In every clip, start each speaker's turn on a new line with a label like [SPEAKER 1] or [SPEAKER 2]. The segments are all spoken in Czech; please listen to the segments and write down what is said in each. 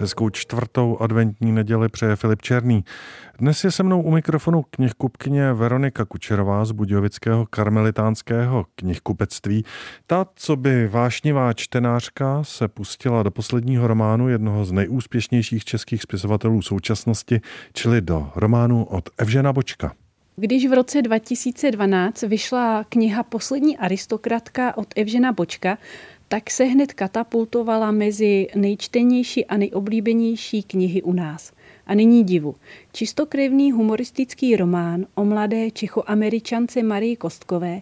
[SPEAKER 1] Hezkou čtvrtou adventní neděli přeje Filip Černý. Dnes je se mnou u mikrofonu knihkupkyně Veronika Kučerová z Budějovického karmelitánského knihkupectví. Ta, co by vášnivá čtenářka, se pustila do posledního románu jednoho z nejúspěšnějších českých spisovatelů současnosti, čili do románu od Evžena Bočka.
[SPEAKER 2] Když v roce 2012 vyšla kniha Poslední aristokratka od Evžena Bočka, tak se hned katapultovala mezi nejčtenější a nejoblíbenější knihy u nás. A nyní divu. Čistokrevný humoristický román o mladé čechoameričance Marii Kostkové,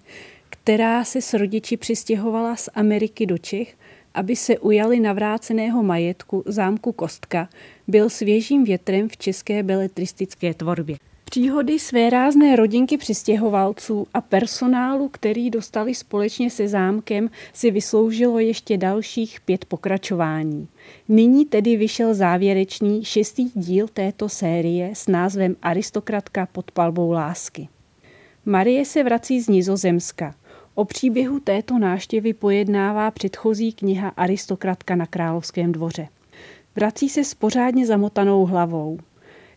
[SPEAKER 2] která se s rodiči přistěhovala z Ameriky do Čech, aby se ujali navráceného majetku zámku Kostka, byl svěžím větrem v české beletristické tvorbě. Příhody své rázné rodinky přistěhovalců a personálu, který dostali společně se zámkem, si vysloužilo ještě dalších pět pokračování. Nyní tedy vyšel závěrečný šestý díl této série s názvem Aristokratka pod palbou lásky. Marie se vrací z Nizozemska. O příběhu této náštěvy pojednává předchozí kniha Aristokratka na královském dvoře. Vrací se s pořádně zamotanou hlavou.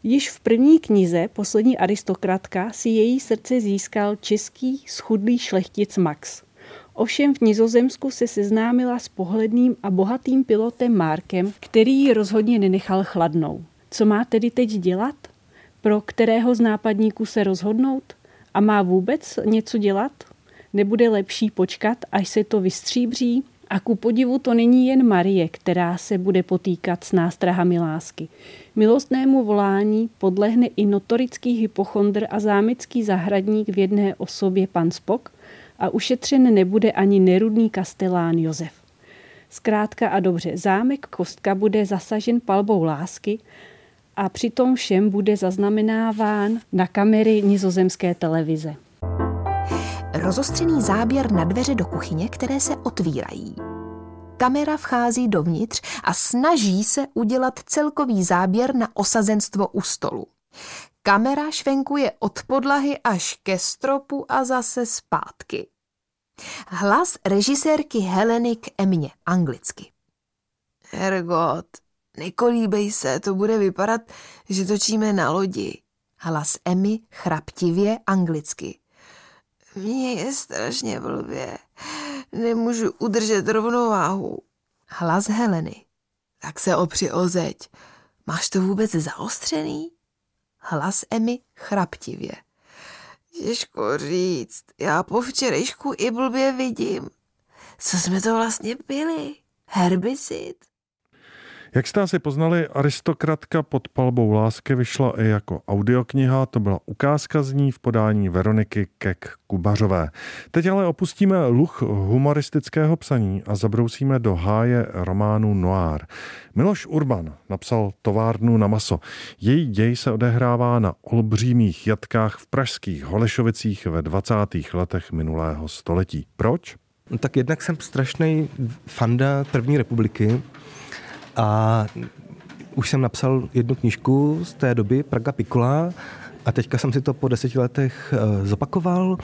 [SPEAKER 2] Již v první knize Poslední aristokratka si její srdce získal český schudlý šlechtic Max. Ovšem v Nizozemsku se seznámila s pohledným a bohatým pilotem Markem, který ji rozhodně nenechal chladnou. Co má tedy teď dělat? Pro kterého z nápadníků se rozhodnout? A má vůbec něco dělat? Nebude lepší počkat, až se to vystříbří? A ku podivu to není jen Marie, která se bude potýkat s nástrahami lásky. Milostnému volání podlehne i notorický hypochondr a zámecký zahradník v jedné osobě pan Spok a ušetřen nebude ani nerudný kastelán Josef. Zkrátka a dobře, zámek Kostka bude zasažen palbou lásky a přitom všem bude zaznamenáván na kamery nizozemské televize.
[SPEAKER 3] Rozostřený záběr na dveře do kuchyně, které se otvírají. Kamera vchází dovnitř a snaží se udělat celkový záběr na osazenstvo u stolu. Kamera švenkuje od podlahy až ke stropu a zase zpátky. Hlas režisérky Heleny k Emě, anglicky.
[SPEAKER 4] Hergot, nekolíbej se, to bude vypadat, že točíme na lodi.
[SPEAKER 3] Hlas Emmy chraptivě anglicky.
[SPEAKER 4] Mně je strašně blbě. Nemůžu udržet rovnováhu.
[SPEAKER 3] Hlas Heleny.
[SPEAKER 4] Tak se opři o zeď. Máš to vůbec zaostřený?
[SPEAKER 3] Hlas Emmy chraptivě.
[SPEAKER 4] Těžko říct. Já po včerejšku i blbě vidím. Co jsme to vlastně pili? Herbicid?
[SPEAKER 1] Jak jste asi poznali, Aristokratka pod palbou lásky vyšla i jako audiokniha, to byla ukázka z ní v podání Veroniky Kek Kubařové. Teď ale opustíme luch humoristického psaní a zabrousíme do háje románu Noir. Miloš Urban napsal továrnu na maso. Její děj se odehrává na olbřímých jatkách v pražských Holešovicích ve 20. letech minulého století. Proč?
[SPEAKER 5] No, tak jednak jsem strašný fanda první republiky, a už jsem napsal jednu knížku z té doby, Praga Pikola, a teďka jsem si to po deseti letech eh, zopakoval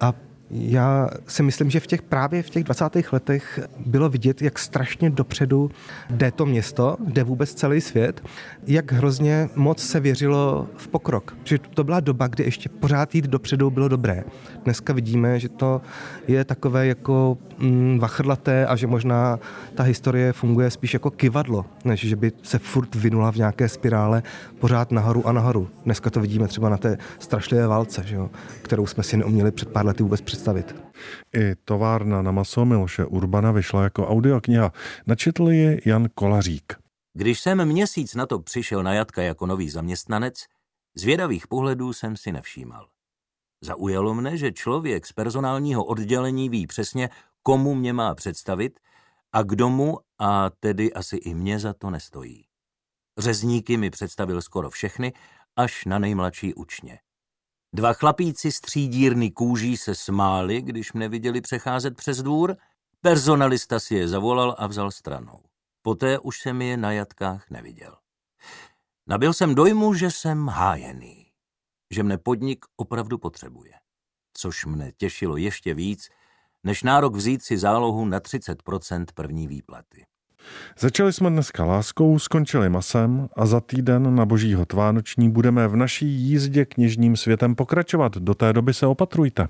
[SPEAKER 5] a já si myslím, že v těch právě v těch 20. letech bylo vidět, jak strašně dopředu jde to město, jde vůbec celý svět, jak hrozně moc se věřilo v pokrok. Že to byla doba, kdy ještě pořád jít dopředu bylo dobré. Dneska vidíme, že to je takové jako mm, vachrlaté a že možná ta historie funguje spíš jako kivadlo, než že by se furt vynula v nějaké spirále pořád nahoru a nahoru. Dneska to vidíme třeba na té strašlivé válce, že jo, kterou jsme si neuměli před pár lety vůbec představit představit.
[SPEAKER 1] I továrna na maso Miloše Urbana vyšla jako audiokniha. Načetl ji Jan Kolařík.
[SPEAKER 6] Když jsem měsíc na to přišel na Jatka jako nový zaměstnanec, zvědavých pohledů jsem si nevšímal. Zaujalo mne, že člověk z personálního oddělení ví přesně, komu mě má představit a kdo mu, a tedy asi i mě za to nestojí. Řezníky mi představil skoro všechny, až na nejmladší učně. Dva chlapíci z třídírny kůží se smáli, když mne viděli přecházet přes dvůr. Personalista si je zavolal a vzal stranou. Poté už jsem je na jatkách neviděl. Nabil jsem dojmu, že jsem hájený, že mne podnik opravdu potřebuje, což mne těšilo ještě víc, než nárok vzít si zálohu na 30% první výplaty.
[SPEAKER 1] Začali jsme dneska láskou, skončili masem a za týden na božího tvánoční budeme v naší jízdě knižním světem pokračovat. Do té doby se opatrujte.